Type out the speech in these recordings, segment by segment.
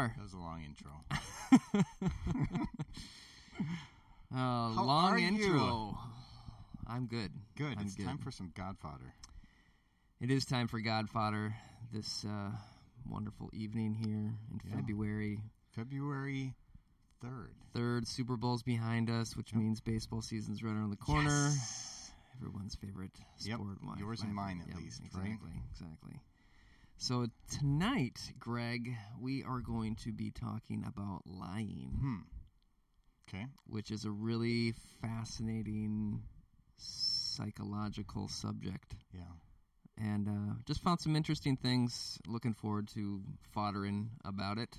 are. That was a long intro. Uh, How long are you? intro. I'm good. Good. I'm it's good. time for some Godfather. It is time for Godfather this uh, wonderful evening here in Yeah. February. February 3rd. Third Super Bowl's behind us, which Yep. means baseball season's right around the corner. Yes. Everyone's favorite sport. my- Yours and mine, at yep, least, right? exactly, Exactly. So tonight, Greg, we are going to be talking about lying. Hmm. Okay. which is a really fascinating psychological subject. Yeah. And uh, just found some interesting things. Looking forward to foddering about it,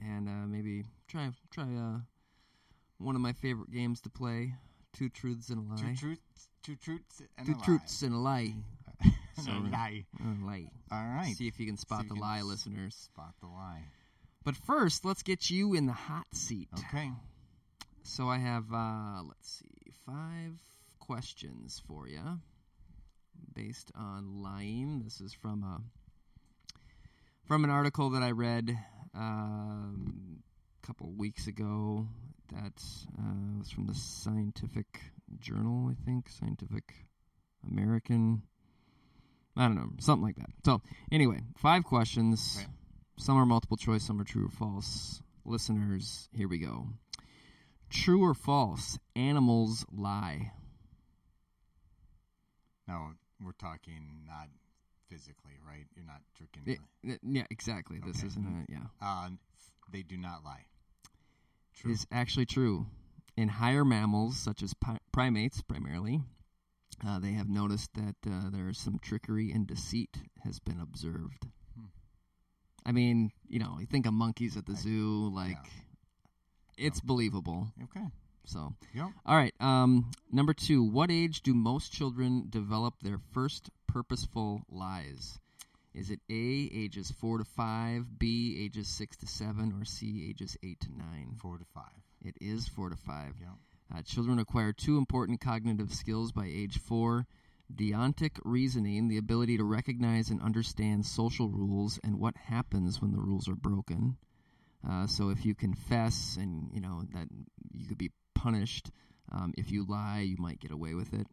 and uh, maybe try try uh, one of my favorite games to play: Two Truths and a Lie. Two truths, two truths, and Two a lie. truths and a lie. So- a lie. A lie. All right. See if you can spot you the can lie, listeners. Spot the lie. But first, let's get you in the hot seat. Okay. So I have, uh, let's see, five questions for you based on lying. This is from a from an article that I read um, a couple weeks ago. That uh, was from the Scientific Journal, I think, Scientific American. I don't know, something like that. So anyway, five questions. Okay. Some are multiple choice, some are true or false. Listeners, here we go. True or false? Animals lie. Now, we're talking not physically, right? You're not tricking. Y- the- y- yeah, exactly. This isn't a yeah. Uh, they do not lie. True. Is actually true. In higher mammals, such as pi- primates, primarily, uh, they have noticed that uh, there is some trickery and deceit has been observed. Hmm. I mean, you know, you think of monkeys at the I- zoo, like it's believable. okay. So, Yep. all right. Um, number two. What age do most children develop their first purposeful lies? Is it A, ages four to five, B, ages six to seven, or C, ages eight to nine? Four to five. It is four to five. Yep. Uh, children acquire two important cognitive skills by age four deontic reasoning, the ability to recognize and understand social rules and what happens when the rules are broken. Uh, so if you confess and you know that you could be punished, um, if you lie, you might get away with it.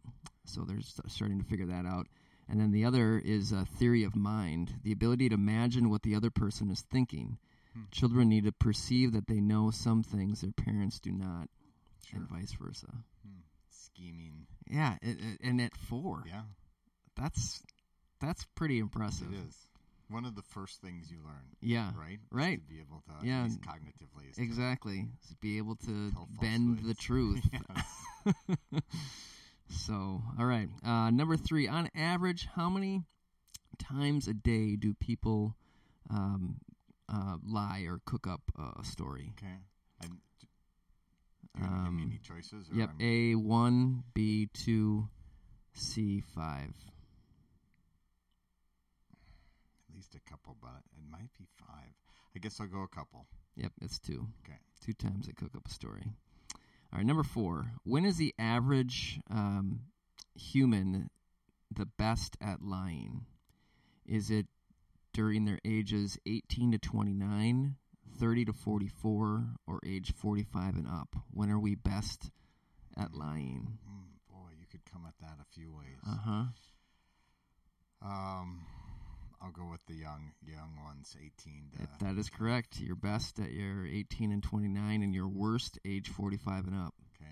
So they're starting to figure that out. And then the other is a theory of mind, the ability to imagine what the other person is thinking. Hmm. Children need to perceive that they know some things their parents do not, Sure. and vice versa. Hmm. Scheming. Yeah, it, it- and at four, Yeah. that's that's pretty impressive. It is. One of the first things you learn, Yeah, right? Right. To be able to, Yeah, cognitively, exactly. To be able to bend the truth. So, all right. Uh, number three. On average, how many times a day do people um, uh, lie or cook up a story? Okay. And d- do you want to give me Um, any choices? Yep. I'm- A one, B two, C five. at least a couple, but it might be five. I guess I'll go a couple. Yep, it's two. Okay. Two times they cook up a story. All right, number four. When is the average um, human the best at lying? Is it during their ages 18 to 29, 30 to 44, or age 45 and up? When are we best at lying? Mm, boy, you could come at that a few ways. Uh huh. Um, I'll go with the young young ones, eighteen to. That is correct. You're best at your 18 and 29, and your worst age 45 and up. okay.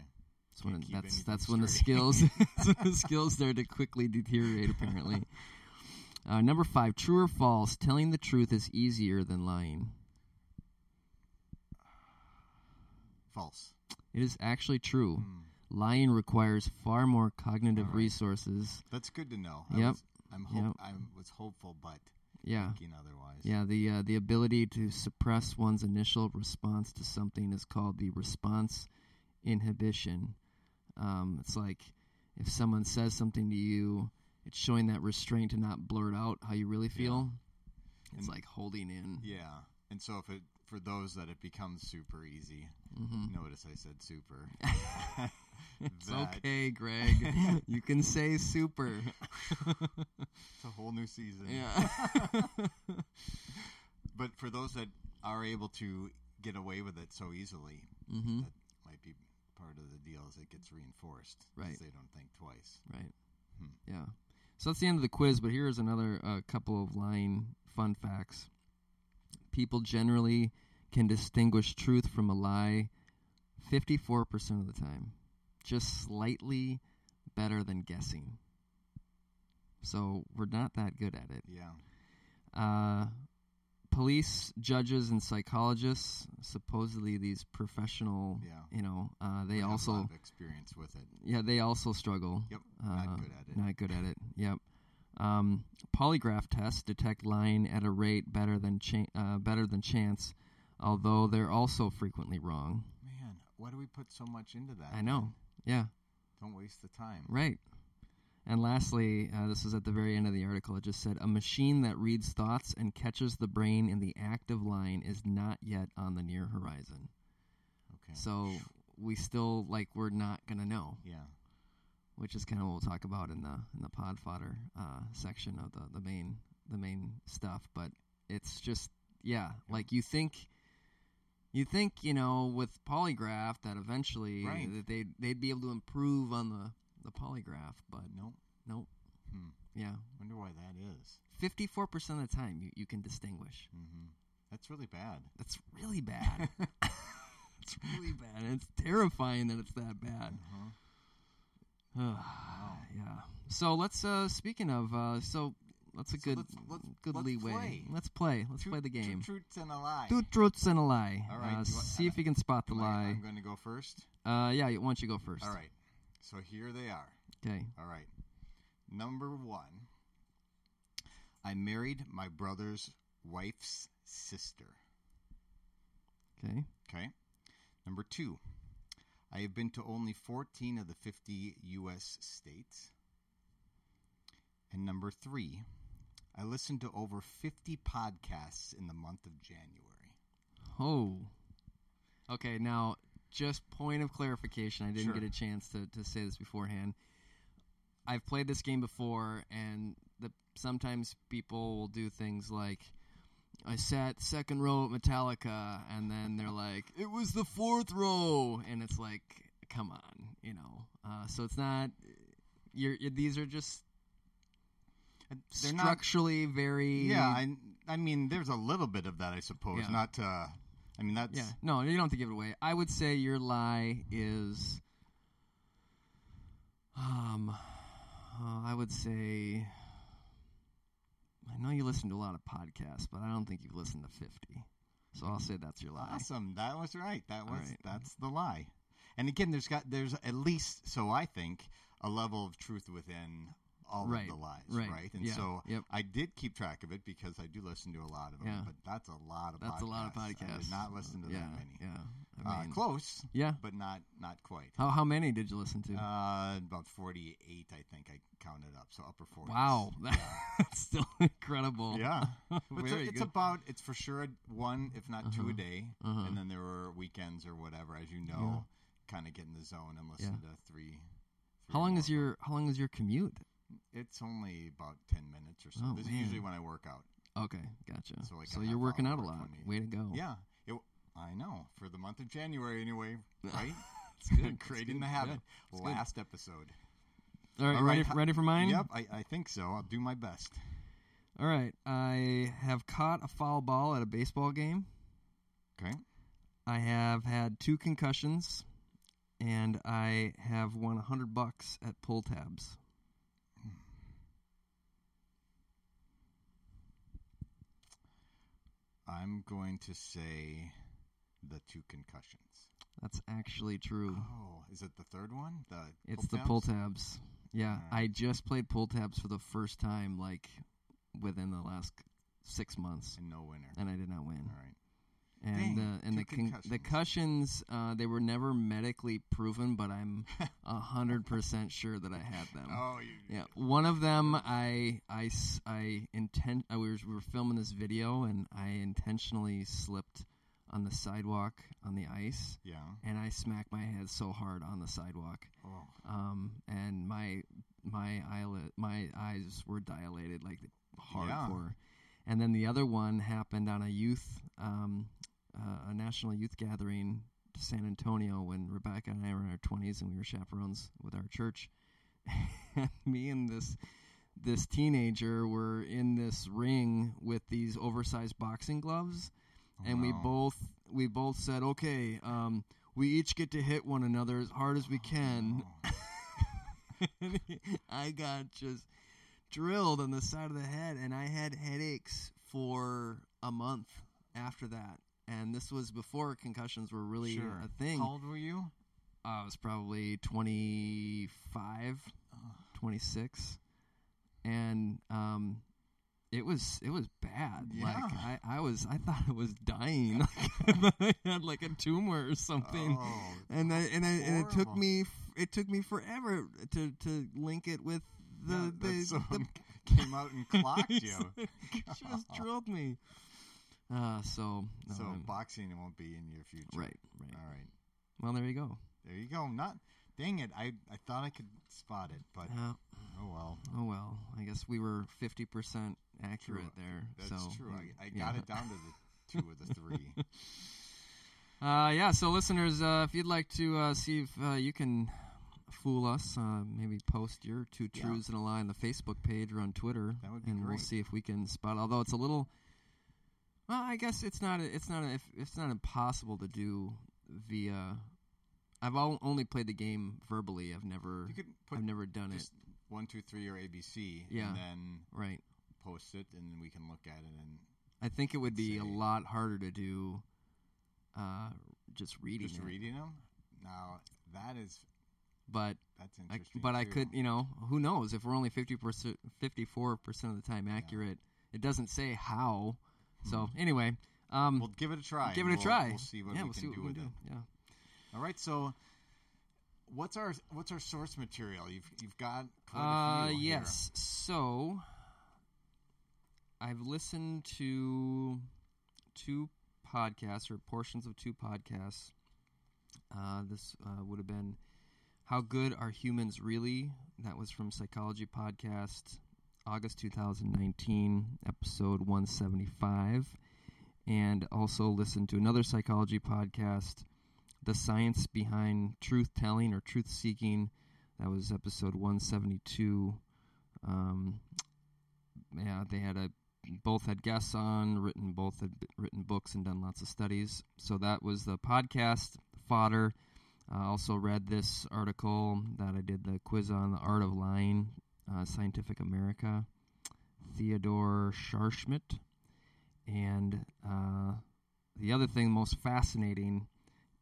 That's when Can't it, keep that's that's when the skills the skills start to quickly deteriorate. Apparently, uh, number five: true or false? Telling the truth is easier than lying. False. It is actually true. Hmm. Lying requires far more cognitive right. resources. That's good to know. I Yep. Was, I'm hope, Yep. I was hopeful, but Yeah, thinking otherwise. yeah. The uh, the ability to suppress one's initial response to something is called the response inhibition. Um, it's like if someone says something to you, it's showing that restraint to not blurt out how you really feel. It's And- like holding in. Yeah. And so if it for those that it becomes super easy, hmm notice I said super. It's that- okay, Greg. you can say super. It's a whole new season. yeah. But for those that are able to get away with it so easily, Mm-hmm. that might be part of the deal. Is it gets reinforced? Right. They don't think twice. Right. Hmm. Yeah. So that's the end of the quiz, but here's another uh, couple of lying fun facts. People generally can distinguish truth from a lie 54% of the time, just slightly better than guessing. So we're not that good at it. Yeah. Uh, police, judges, and psychologists, supposedly these professional, Yeah. you know, uh, they We have a also lot of experience with it. yeah, they also struggle. Yep. Uh, Not good at it. Not good at it. Yep. Um, polygraph tests detect lying at a rate better than cha- uh, better than chance, although they're also frequently wrong. Man, why do we put so much into that? I know. Yeah. Don't waste the time. Right. And lastly, uh, this is at the very end of the article. It just said a machine that reads thoughts and catches the brain in the act of lying is not yet on the near horizon. Okay. So we still like we're not gonna know. yeah. Which is kind of what we'll talk about in the in the pod fodder uh, section of the, the main the main stuff. But it's just yeah, like you think you think you know with polygraph that eventually Right. that they they'd be able to improve on the the polygraph, but Nope. nope. Hmm. Yeah, Wonder why that is. fifty four percent of the time you, you can distinguish. Mm-hmm. That's really bad. That's really bad. it's really bad. And it's terrifying that it's that bad. Uh-huh. Yeah. So let's. uh Speaking of, uh so that's a So good, let's- let's- good let's leeway. play. Let's play. Let's play the game. Two truths and a lie. Two truths and a lie. All right, Uh, I- see if you can spot the I- lie. I'm going to go first. Uh, yeah. Why don't you go first? All right. So here they are. Okay. All right. Number one. I married my brother's wife's sister. Okay. Okay. Number two. I have been to only 14 of the 50 U.S. states. And number three. I listened to over 50 podcasts in the month of January. Oh. Okay. Now, just point of clarification. I didn't Sure. get a chance to to say this beforehand. I've played this game before, and the sometimes people will do things like. I sat second row at Metallica, and then they're like, "It was the fourth row," and it's like, "Come on," you know. Uh, so it's not. You're, you these are just They're not structurally very. Yeah, I, I mean, there's a little bit of that, I suppose. Yeah. Not, uh, I mean, that's Yeah. No, you don't have to give it away. I would say your lie is. Um, uh, I would say. I know you listen to a lot of podcasts, but I don't think you've listened to fifty. So I'll say that's your lie. awesome. That was right. That was right. that's the lie. And again, there's got there's at least so I think a level of truth within all Right, of the lies, right, And yeah, so yep. I did keep track of it because I do listen to a lot of them. Yeah. But that's a lot of That's podcasts. a lot of podcasts. I did not listen to yeah, that many. Yeah. I Uh, mean, close, yeah. but not not quite. How how many did you listen to? Uh, about 48, I think I counted up. So upper 40s. wow, that's still incredible. Yeah. It's, it's about it's for sure one, if not two Uh-huh. a day, Uh-huh. and then there were weekends or whatever, as you know, kind of get in the zone and listen to three. three How long is your How long is your commute? It's only about ten minutes or so. Oh, this is usually when I work out. Okay, gotcha. So like so you're working out a lot. 20. Way to go. Yeah, it, I know for the month of January anyway, right? It's good. It's Creating good. the habit. Yeah, it's good. Last episode. All right, All ready right, for, ready for mine? Yep, I, I think so. I'll do my best. All right. I have caught a foul ball at a baseball game. Okay. I have had two concussions, and I have won a hundred bucks at pull tabs. I'm going to say the two concussions. That's actually true. Oh, is it the third one? The It's pull the pull tabs? Yeah, Alright. I just played pull tabs for the first time, like within the last six months, and no winner. and I did not win. All right. And Dang, uh, and the con- the cushions, uh, they were never medically proven, but I'm a hundred percent sure that I had them. Oh, you. Yeah, one of them I I I intent I was we were filming this video and I intentionally slipped on the sidewalk on the ice Yeah. and I smacked my head so hard on the sidewalk Oh. um and my my eyelid my eyes were dilated like hardcore Yeah. and then the other one happened on a youth, um, uh, a national youth gathering to San Antonio when Rebecca and I were in our twenties and we were chaperones with our church. and me and this this teenager were in this ring with these oversized boxing gloves, and we both we both said, "Okay, um, we each get to hit one another as hard as we can." I got just drilled on the side of the head, and I had headaches for a month after that. And this was before concussions were really Sure. a thing. How old were you? I was probably 25, 26. And um, it was it was bad. Like Yeah. I, I was I thought I was dying. I had like a tumor or something. Oh, and I, and I, and it took me it took me forever to to link it with the yeah, the, the someone came out and clocked you. just drilled me. Uh, so no, So I'm- boxing won't be in your future. right, right. All right. Well, there you go. There you go. Not. Dang it! I I thought I could spot it, but Uh, oh well. oh well. I guess we were fifty percent accurate there. That's so true. I, I yeah. got it down to the two of the three. Uh, yeah. So listeners, uh, if you'd like to uh, see if uh, you can fool us, uh, maybe post your two Yeah. truths and a lie on the Facebook page or on Twitter, That would be and we'll great. see if we can spot. Although it's a little, well, I guess it's not. It's not. If it's not impossible to do via. I've al- only played the game verbally. I've never. You could put I've never done it. just one, two, three, or ABC, Yeah. and then Right. post it, and then we can look at it. And I think it would be a lot harder to do. Uh, just reading just it. reading them. Now that is but that's I, interesting. but I could, you know, who knows if we're only 50 percent, 54 percent of the time accurate. It doesn't say how. So anyway, um, We'll give it a try. give it a we'll- try. We'll see what yeah, we we'll can see what do we with can it. do. Yeah. All right, so what's our what's our source material? You've you've got quite a Uh, few here. yes. So I've listened to two podcasts or portions of two podcasts. Uh, this uh, would have been "How Good Are Humans Really?" That was from Psychology Podcast, August 2019, episode 175, and also listened to another psychology podcast, "The Science Behind Truth Telling or Truth Seeking." That was episode 172. Um, yeah, they had a both had guests on, written both had written books and done lots of studies. So that was the podcast fodder. I also read this article that I did the quiz on, The Art of Lying, uh, Scientific America, Theodore Schaarschmidt. And uh, the other thing most fascinating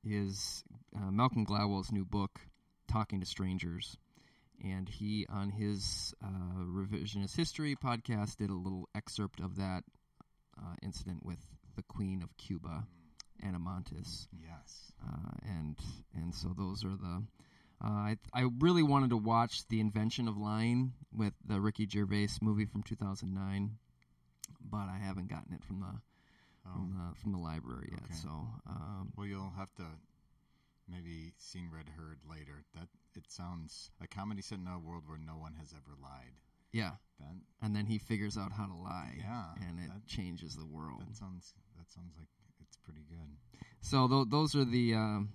is uh, Malcolm Gladwell's new book, Talking to Strangers. And he, on his uh, Revisionist History podcast, did a little excerpt of that uh, incident with the Queen of Cuba, Ana Montes Yes. uh, and and so those are the. Uh, I I really wanted to watch the Invention of Lying with the Ricky Gervais movie from 2009, but I haven't gotten it from the Oh. from the from the library yet. Okay. So um, Well, you'll have to maybe seen Red Herd later. That it sounds a comedy set in a world where no one has ever lied. yeah, That and then he figures out how to lie. Yeah, and it that- changes the world. that sounds that sounds like it's pretty good. So th- those are the um,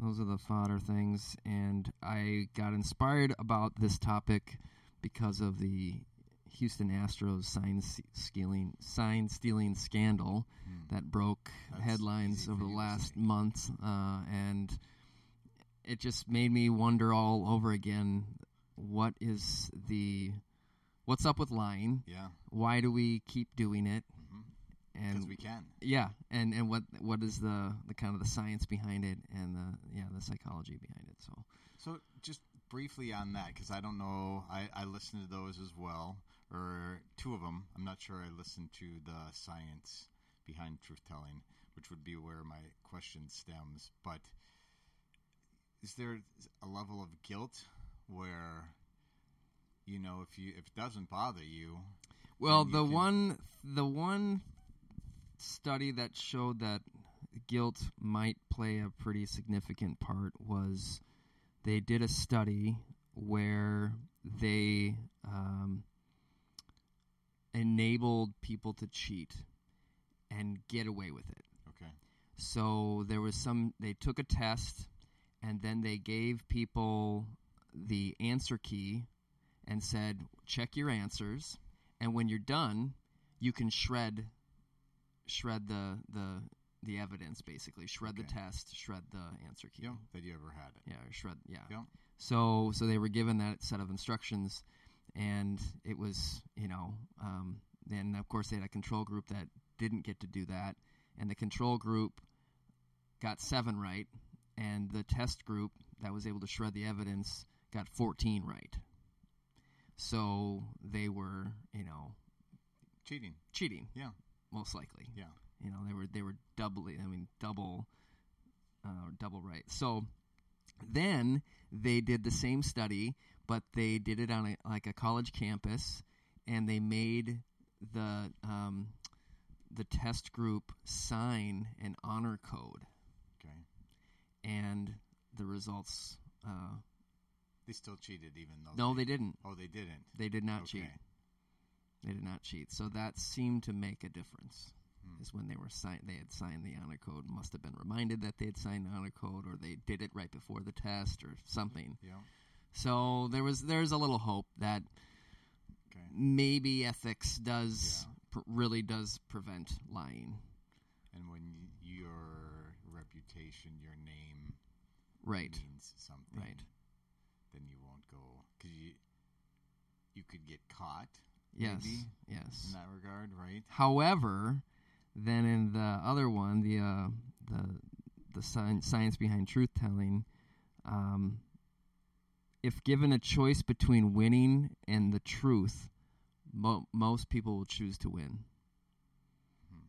those are the fodder things, and I got inspired about this topic because of the Houston Astros sign stealing sign stealing scandal Hmm. that broke That's headlines over the last month, uh, and it just made me wonder all over again what is the what's up with lying? Yeah, Why do we keep doing it? And because we can. yeah, and and what what is the the kind of the science behind it and the yeah the psychology behind it. So So just briefly on that, because I don't know, I, I listened to those as well, or two of them. I'm not sure I listened to the science behind truth telling, which would be where my question stems. But is there a level of guilt where, you know, if you if it doesn't bother you, well, you the one the one study that showed that guilt might play a pretty significant part was they did a study where they um, enabled people to cheat and get away with it. Okay. So there was some. They took a test, and then they gave people the answer key, and said, "Check your answers, and when you're done, you can shred, shred the the the evidence. Basically, shred the test, shred the answer key. Yeah. That you ever had it. Yeah, shred. Yeah. Yeah. So so they were given that set of instructions, and it was you know, um, then of course they had a control group that didn't get to do that, and the control group got seven right, and the test group that was able to shred the evidence got fourteen right. So they were you know Cheating. cheating Yeah. Most likely. Yeah. You know, they were they were doubly. I mean, double, uh, double right. So then they did the same study, but they did it on a, like a college campus, and they made the um, the test group sign an honor code, Okay. and the results. Uh, They still cheated even though. no, they didn't. Oh, they didn't. They did not okay. cheat. They did not cheat. So that seemed to make a difference. Hmm. Is when they were signed, they had signed the honor code. Must have been reminded that they had signed the honor code, or they did it right before the test, or something. Yeah. So there was there's a little hope that Okay. maybe ethics does Yeah. pr- really does prevent lying. And when y- your reputation, your name Right. means something, Right. then you won't go because you you could get caught Yes. maybe, Yes. in that regard, right? However, then in the other one, the uh, the the sci- science behind truth telling, um, if given a choice between winning and the truth, mo- most people will choose to win, Hmm.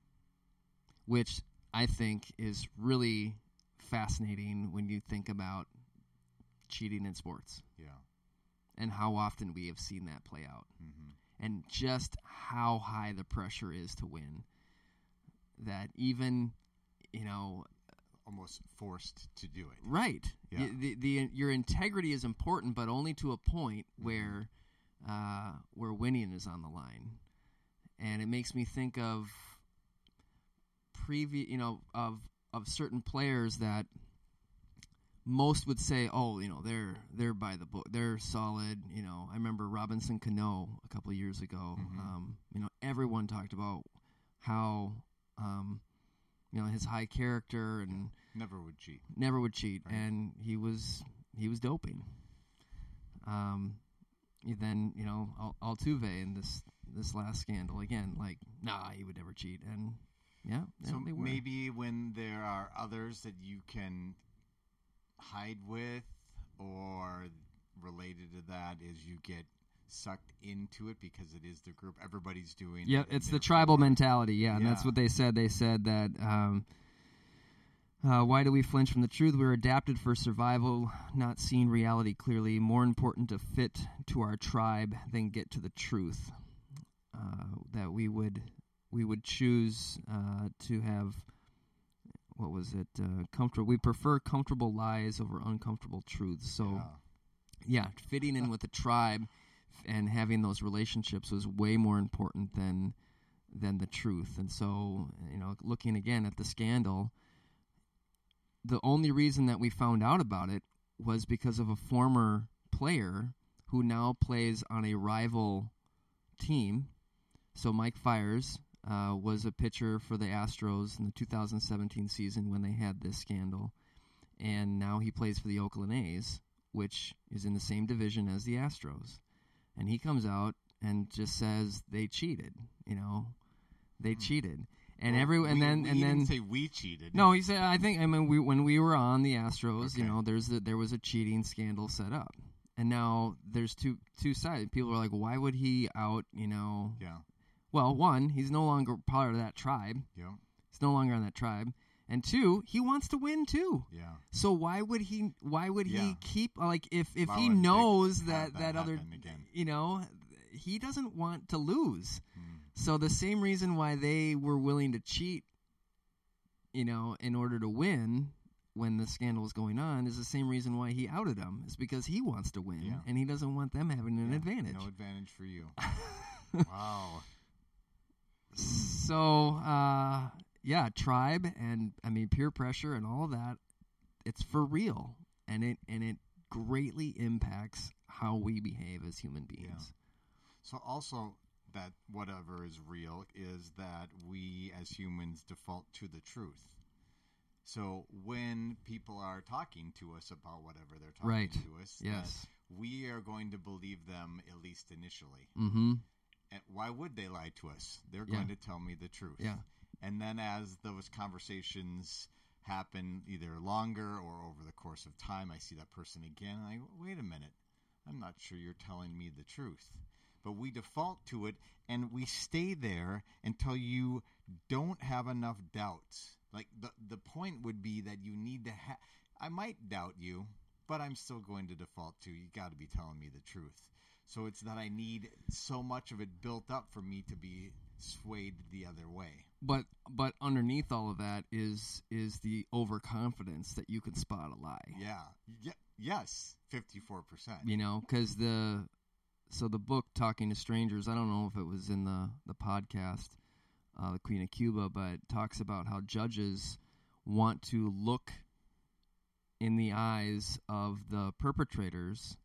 which I think is really fascinating when you think about cheating in sports Yeah. and how often we have seen that play out hmm and just how high the pressure is to win. That even, you know, Almost forced to do it. right? Yeah. The, the your integrity is important, but only to a point Mm-hmm. where uh, where winning is on the line, and it makes me think of previous, you know, of of certain players that most would say, "Oh, you know, they're they're by the book, they're solid." You know, I remember Robinson Cano a couple of years ago. Mhm. Um, you know, everyone talked about how, um, you know, his high character and Never would cheat. never would cheat, Right. and he was he was doping. Um, then you know Al- Altuve in this this last scandal again, like nah, he would never cheat, and yeah, So maybe when there are others that you can hide with, or related to that, is you get sucked into it because it is the group everybody's doing. Yeah, it, it's the tribal mentality. Yeah, and that's what they said. They said that. Um, uh, why do we flinch from the truth? We're adapted for survival, not seeing reality clearly. More important to fit to our tribe than get to the truth. Uh, that we would we would choose uh, to have what was it? Uh, comfortable. We prefer comfortable lies over uncomfortable truths. So Yeah. yeah, fitting in with the tribe and having those relationships was way more important than than the truth. And so, you know, looking again at the scandal, the only reason that we found out about it was because of a former player who now plays on a rival team. So Mike Fiers uh, was a pitcher for the Astros in the 2017 season when they had this scandal, and now he plays for the Oakland A's, which is in the same division as the Astros. And he comes out and just says they cheated. You know, they Hmm. cheated, and Well, every we- and then we and didn't then say we cheated. no, he said. I think. I mean, we when we were on the Astros, you know, there's a, there was a cheating scandal set up, and now there's two two sides. People are like, why would he out? You know, Yeah. Well, one, he's no longer part of that tribe. Yeah. He's no longer on that tribe, and two, he wants to win too. Yeah. So why would he? Why would Yeah. he keep like if if Why he knows that that that other again? you know he doesn't want to lose. Mm. So the same reason why they were willing to cheat, you know, in order to win when the scandal was going on is the same reason why he outed them. Is because he wants to win Yeah. and he doesn't want them having an Yeah, advantage. No advantage for you. wow. So uh, yeah, tribe and I mean peer pressure and all that. It's for real, and it and it greatly impacts how we behave as human beings. So also that whatever is real is that we as humans default to the truth. So when people are talking to us about whatever they're talking Right. to us, Yes. we are going to believe them at least initially. Mm-hmm. And why would they lie to us? They're Yeah. going to tell me the truth. Yeah. And then as those conversations happen either longer or over the course of time, I see that person again and I go, wait a minute. I'm not sure you're telling me the truth. But we default to it and we stay there until you don't have enough doubts. Like the the point would be that you need to have I might doubt you, but I'm still going to default to you got to be telling me the truth. So it's that I need so much of it built up for me to be swayed the other way. But but underneath all of that is is the overconfidence that you can spot a lie. Yeah. Ye- yes, 54%. You know, because the so the book Talking to Strangers. I don't know if it was in the the podcast, uh, the Queen of Cuba, but talks about how judges want to look in the eyes of the perpetrators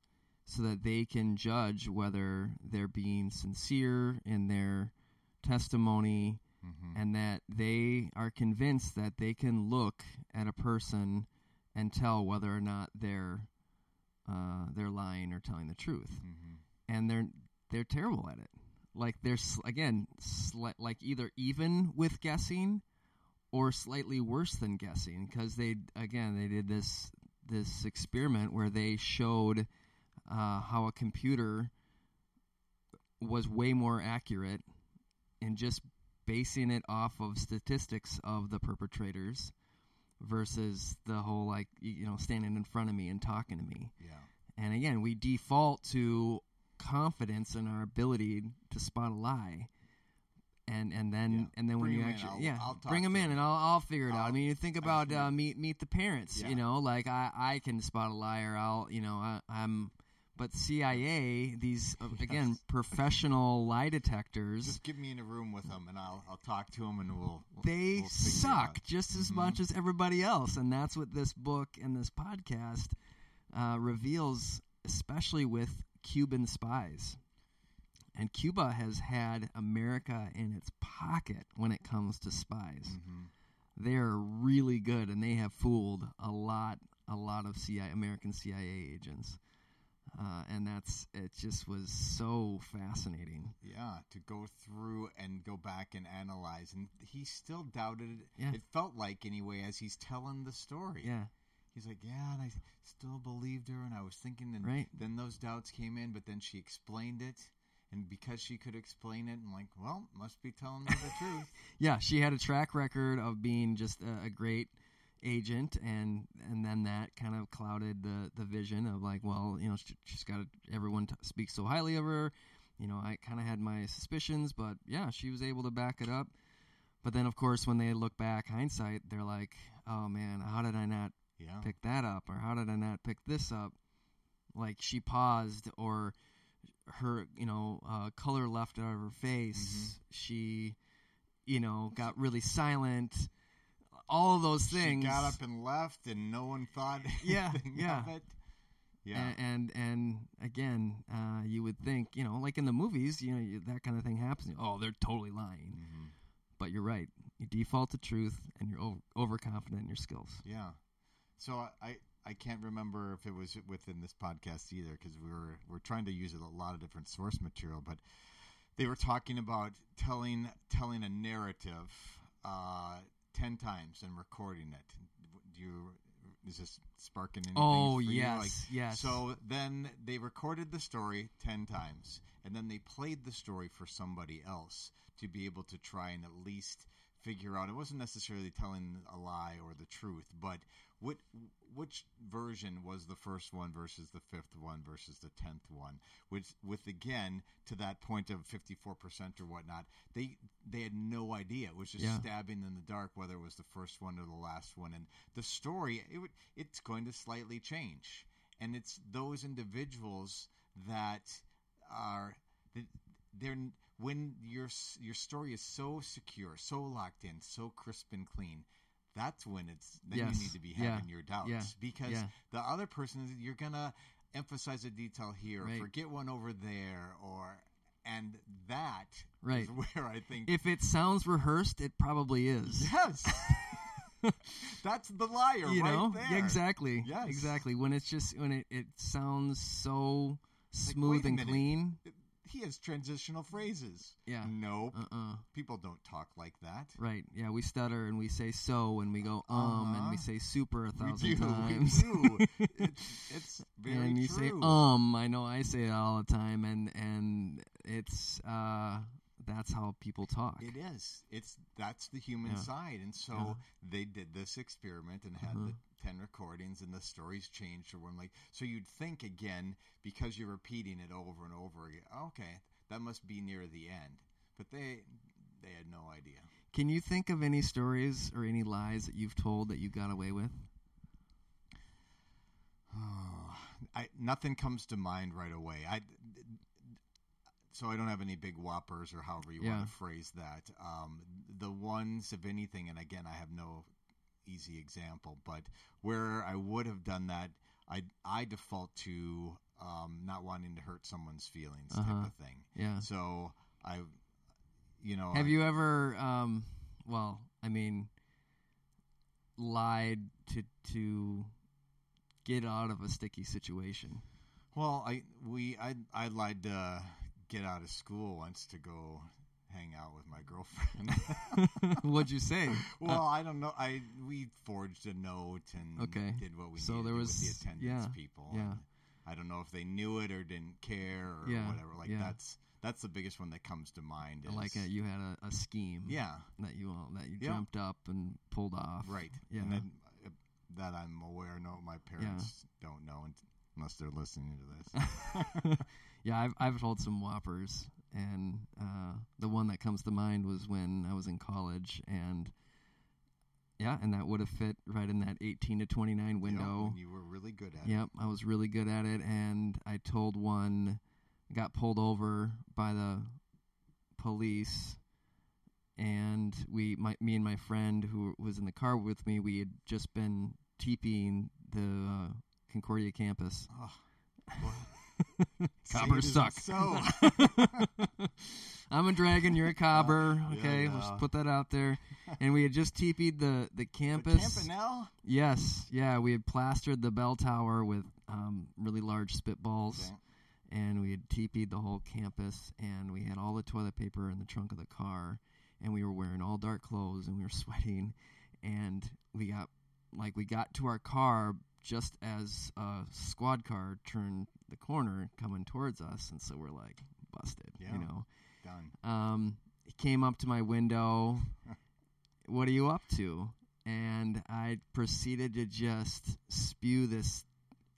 so that they can judge whether they're being sincere in their testimony Mhm. and that they are convinced that they can look at a person and tell whether or not they're uh, they're lying or telling the truth, Mhm. and they're they're terrible at it. Like they're s- again sli- like either even with guessing or slightly worse than guessing because they again they did this this experiment where they showed uh, how a computer was way more accurate in just basing it off of statistics of the perpetrators versus the whole like you know standing in front of me and talking to me Yeah. and again we default to confidence in our ability to spot a lie and and then Yeah. and then when Bring you 'em in. actually I'll- yeah I'll bring them in and I'll, I'll figure it out i mean you think about uh, meet meet the parents Yeah. you know like i i can spot a liar i'll you know I, i'm but cia these uh, again Yes. professional lie detectors Just get me in a room with them and I'll I'll talk to them and we'll, we'll they we'll suck just as Mhm. much as everybody else and that's what this book and this podcast uh, reveals especially with cuban spies and cuba has had america in its pocket when it comes to spies Mhm. they are really good and they have fooled a lot a lot of CIA American CIA agents uh, and that's it just was so fascinating Yeah, to go through and go back and analyze, and he still doubted it. Yeah. It felt like anyway as he's telling the story. yeah He's like, yeah, and I still believed her, and I was thinking, and Right. then those doubts came in, but then she explained it, and because she could explain it, I'm like, well, must be telling me the truth. yeah, she had a track record of being just a, a great agent, and and then that kind of clouded the the vision of like, well, you know, she, she's got everyone t- speaks so highly of her. You know, I kind of had my suspicions, but yeah, she was able to back it up. But then, of course, when they look back, hindsight, they're like, oh man, how did I not Yeah, pick that up, or how did I not pick this up? Like she paused, or her, you know, uh, color left out of her face. She, you know, got really silent. All those things. She got up and left, and no one thought Yeah, anything yeah. of it. Yeah, A- And, and again, uh, you would think, you know, like in the movies, you know, you, that kind of thing happens. Oh, they're totally lying. Mhm. But you're right. You default to truth, and you're over, overconfident in your skills. yeah. So I, I I can't remember if it was within this podcast either because we were we're trying to use a lot of different source material, but they were talking about telling telling a narrative uh, ten times and recording it. Do you is this sparking anything? Oh yes, Like, yes. So then they recorded the story 10 times, and then they played the story for somebody else to be able to try and at least figure out. It wasn't necessarily telling a lie or the truth, but what, which version was the first one versus the fifth one versus the tenth one? Which, with again to that point of 54% or whatnot, they they had no idea. It was just Yeah. stabbing in the dark whether it was the first one or the last one. And the story, it would, it's going to slightly change. And it's those individuals that are, that they're, when your your story is so secure, so locked in, so crisp and clean, that's when it's then Yes. you need to be Yeah. having your doubts Yeah. because Yeah. the other person is you're gonna emphasize a detail here, Right. forget one over there, or and that Right. where I think If it sounds rehearsed, it probably is. yes, that's the liar you right know there. Exactly Yes. exactly when it's just when it, it sounds so smooth wait and minute. clean He has transitional phrases. Yeah. Nope. uh-uh People don't talk like that. right yeah we stutter and we say so and we go um and we Uh-huh. say super a We thousand do. times We do. it's, it's very and you true. say um i know i say it all the time and and it's uh that's how people talk It is. It's that's the human Yeah. side, and so Yeah. they did this experiment and had Mhm. the ten recordings, and the stories changed to one like. So you'd think again because you're repeating it over and over again. Okay, that must be near the end, but they they had no idea. can you think of any stories or any lies that you've told that you got away with oh, I nothing comes to mind right away. I so I don't have any big whoppers or however you Yeah. want to phrase that. Um, the ones, if anything, and again, I have no easy example, but where I would have done that, I I default to um, not wanting to hurt someone's feelings Uh-huh. type of thing. yeah So I, you know, Have I- you ever, um, well, I mean, lied to to get out of a sticky situation? Well, I we I I lied to get out of school once to go hang out with my girlfriend. What'd you say? well, I don't know. I we forged a note and Okay. did what we So needed there was- with the attendance yeah, people. yeah. I don't know if they knew it or didn't care or Yeah, whatever. Like yeah. that's that's the biggest one that comes to mind. Is, like a, you had a, a scheme, yeah, that you all, that you dreamt up and pulled off, right. Yeah. And then uh, that I'm aware. No, my parents don't know unless they're listening to this. yeah, I've I've told some whoppers, and uh, the one that comes to mind was when I was in college, and yeah, and that would have fit right in that eighteen to twenty nine Yep, window. and you were really good at it. Yep, I was really good at it, and I told one, got pulled over by the police, and we, my, me and my friend who was in the car with me, we had just been teepeeing the uh, Concordia campus. Oh, boy. Say Cobber it isn't suck. So I'm a dragon, you're a cobber. Yeah, Okay, let's yeah. put that out there. And we had just teepeed the the The campus. Campanile? Yes, yeah, we had plastered the bell tower with um, really large spitballs, Okay. and we had teepeed the whole campus, and we had all the toilet paper in the trunk of the car, and we were wearing all dark clothes, and we were sweating, and we got like we got to our car just as a squad car turned the corner coming towards us, and so we're like busted, Yeah. you know. Done. Um, he came up to my window. what are you up to? And I proceeded to just spew this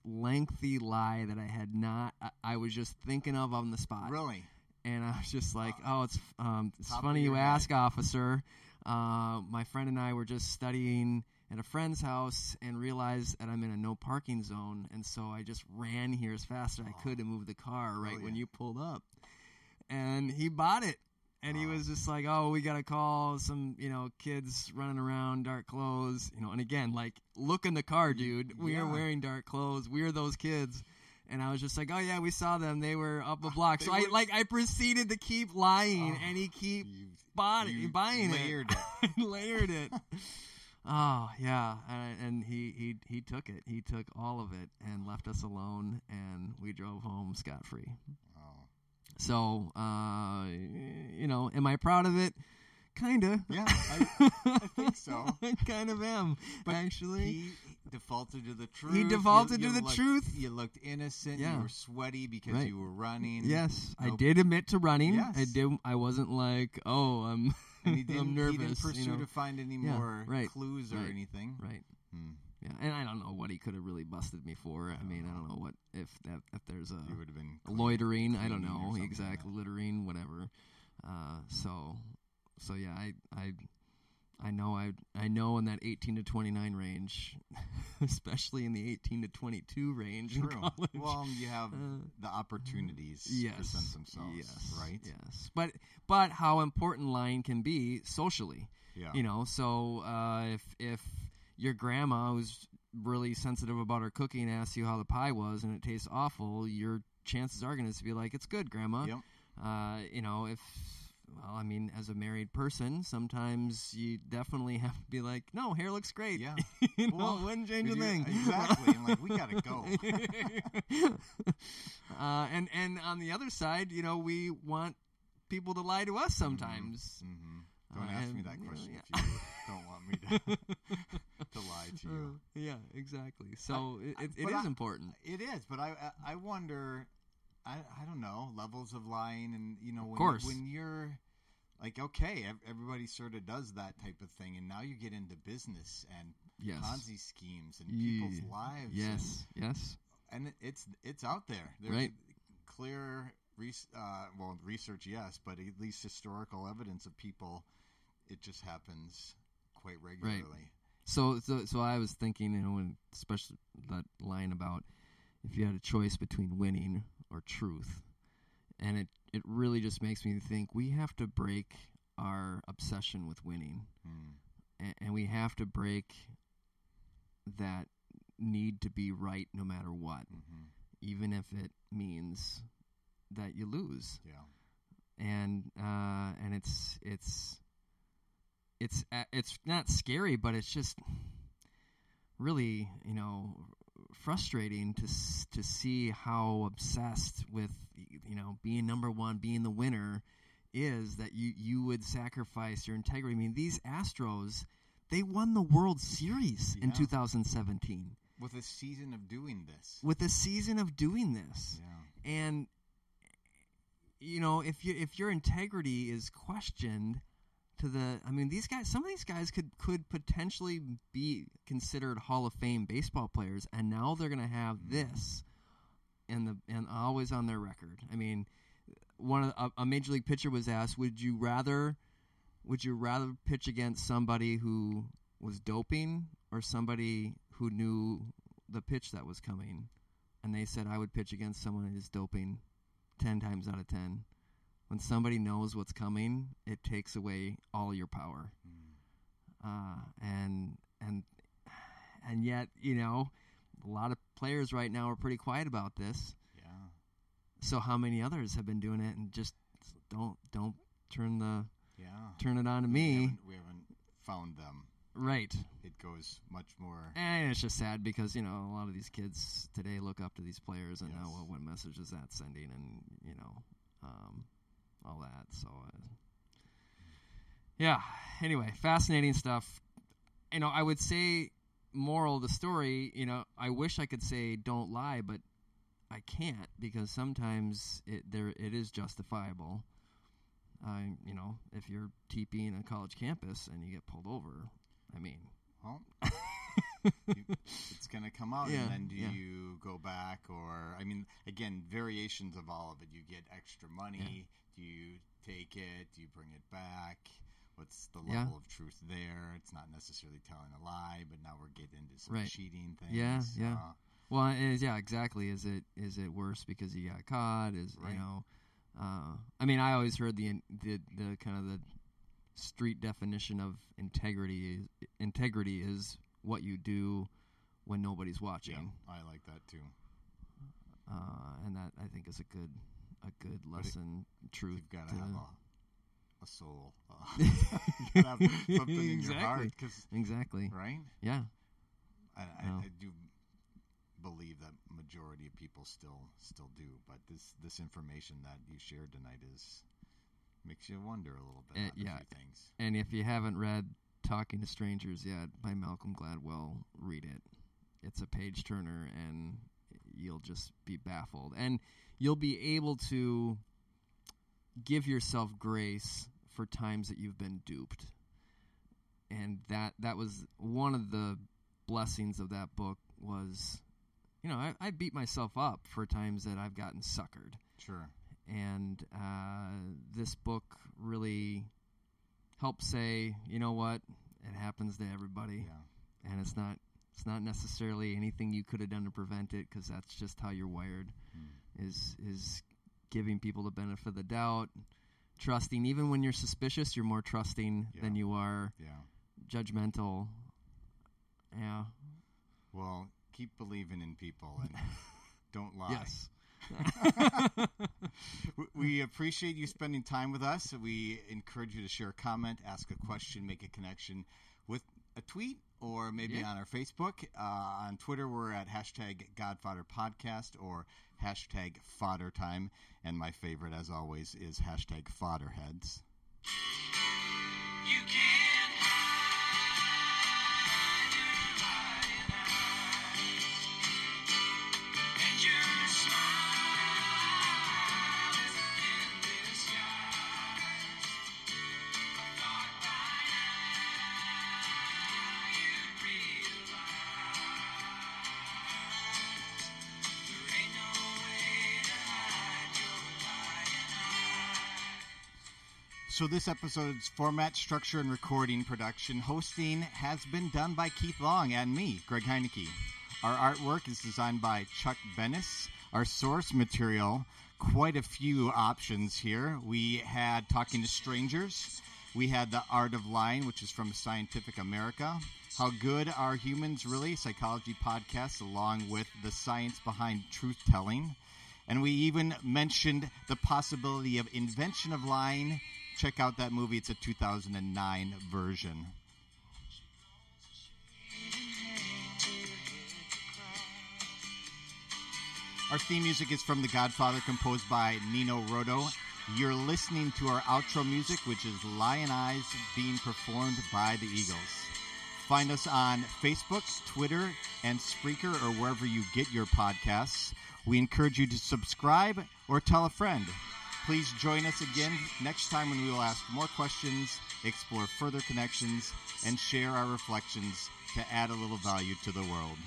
lengthy lie that I had not. I, I was just thinking of on the spot, Really? and I was just like, "Oh, it's um, it's Top funny you head. ask, officer." Uh, my friend and I were just studying at a friend's house and realized that I'm in a no parking zone, and so I just ran here as fast as I could to move the car right oh, when you pulled up, and he bought it. And he was just like, "Oh, we gotta call some, you know, kids running around dark clothes, you know." And again, like, look in the car, dude. We are wearing dark clothes. We're those kids. And I was just like, "Oh yeah, we saw them. They were up a block." So I like I proceeded to keep lying, Oh, and he keep bought it, buying layered it, layered it. Oh yeah, and, and he, he he took it. He took all of it and left us alone, and we drove home scot free. So, uh, you know, am I proud of it? Kinda. Yeah, I, I think so. I kind of am. But actually, He defaulted to the truth. He defaulted you to the looked- truth. You looked innocent. Yeah. You were sweaty because Right. you were running. yes, I did admit to running. I Yes. did. I wasn't like, oh, I'm, And he didn't, I'm he nervous. didn't pursue you know? to find any Yeah, more right, clues or right, anything. Right. Hmm. Yeah, and I don't know what he could have really busted me for. I mean, I don't know what if that if there's a You would have been Uh, loitering. I don't know exactly yeah. littering, whatever. Uh, so, so yeah, I, I, I know I I know in that 18 to 29 range, especially in the 18 to 22 range True. Well, you have Uh, the opportunities yes, present themselves, yes, right? Yes, but but how important lying can be socially. Yeah. You know, so uh, if if your grandma who's really sensitive about her cooking asks you how the pie was and it tastes awful, your chances are going to be like, "It's good, grandma." Yep. Uh, you know, if well, I mean, as a married person, sometimes you definitely have to be like, "No, hair looks great." Yeah. you know, Well, wouldn't change a thing. exactly. I'm like, we gotta go. uh, and and on the other side, you know, we want people to lie to us sometimes. hmm Don't Uh, ask me and, that you know, question yeah. if you don't want me to to lie to you. Uh, yeah, exactly. So it, I- it, it but is I- important. It is, but I I I wonder, I I don't know levels of lying, and you know when course. when you're like okay, everybody sort of does that type of thing, and now you get into business and Yes. Ponzi schemes and people's lives. Yes. Yes. and, and it's it's out there. There's Right. clear, res- uh, well, research, yes, but at least historical evidence of people. It just happens quite regularly. So, so, so I was thinking, you know, when especially that line about if you had a choice between winning or truth, and it it really just makes me think we have to break our obsession with winning, Hmm. and, and we have to break that need to be right no matter what, hmm even if it means that you lose. Yeah. and uh, and it's it's it's uh, it's not scary, but it's just really you know frustrating to to see how obsessed with you know being number one, being the winner is that you you would sacrifice your integrity. I mean, these Astros they won the World Series in 2017 With a season of doing this. with a season of doing this Yeah. and you know if you if your integrity is questioned to the I mean these guys some of these guys could could potentially be considered Hall of Fame baseball players and now they're going to have this and the and always on their record. I mean one of the, a, major league pitcher was asked would you rather would you rather pitch against somebody who was doping or somebody who knew the pitch that was coming and they said I would pitch against someone who is doping 10 times out of 10. When somebody knows what's coming, it takes away all your power. Mm. Uh, and and and yet, you know, a lot of players right now are pretty quiet about this. Yeah. So how many others have been doing it and just don't don't turn the Yeah. turn it on to We me. haven't, we haven't found them. Right. It goes much more. And it's just sad because, you know, a lot of these kids today look up to these players and know Yes. well, what message is that sending and, you know, um, all that. So, uh, yeah. Anyway, fascinating stuff. You know, I would say, moral of the story, you know, I wish I could say don't lie, but I can't because sometimes it there it is justifiable. I, you know, if you're TPing a college campus and you get pulled over, I mean, Well, it's going to come out, Yeah, and then do yeah. you go back, or I mean, again, variations of all of it. You get extra money. Do you take it? Do you bring it back? What's the level Yeah. of truth there? It's not necessarily telling a lie, but now we're getting into some Right. cheating things. Yeah, yeah. Uh, Well, is yeah, exactly. Is it is it worse because you got caught? Is Right. you know, uh, I mean, I always heard the the the kind of the street definition of integrity. Integrity is what you do when nobody's yeah, watching, I like that too. uh, and that I think is a good a good But it- lesson. truth. You've got to- have a, a soul. Uh, you gotta have something in your Exactly. heart, 'cause- exactly. right? Yeah. I, I, No. I do believe that majority of people still still do, but this this information that you shared tonight is makes you wonder a little bit Uh, yeah. few things. And if you haven't read Talking to Strangers yet by Malcolm Gladwell, read it. It's a page turner, and you'll just be baffled. And you'll be able to give yourself grace for times that you've been duped. And that that was one of the blessings of that book was, you know, I, I beat myself up for times that I've gotten suckered Sure. and uh, this book really helps say, you know what, it happens to everybody, Yeah. and it's not it's not necessarily anything you could have done to prevent it because that's just how you're wired. Hmm. Is is giving people the benefit of the doubt, trusting even when you're suspicious, you're more trusting than you are Yeah. judgmental. Yeah. Well, keep believing in people and don't lie. Yes. We appreciate you spending time with us. We encourage you to share a comment, ask a question, make a connection with a tweet or maybe Yeah. on our Facebook. Uh, on Twitter, we're at hashtag Godfather Podcast or hashtag Fodder Time. And my favorite, as always, is hashtag Fodderheads. So, this episode's format, structure, and recording production hosting has been done by Keith Long and me, Greg Heineke. Our artwork is designed by Chuck Bennis. Our source material, quite a few options here. We had Talking to Strangers. We had The Art of Lying, which is from Scientific America. How Good Are Humans Really? Psychology podcast, along with the science behind truth telling. And we even mentioned the possibility of invention of lying. Check out that movie. It's a 2009 version. Our theme music is from The Godfather, composed by Nino Rota. You're listening to our outro music, which is Lyin' Eyes, being performed by the Eagles. Find us on Facebook, Twitter, and Spreaker, or wherever you get your podcasts. We encourage you to subscribe or tell a friend. Please join us again next time when we will ask more questions, explore further connections, and share our reflections to add a little value to the world.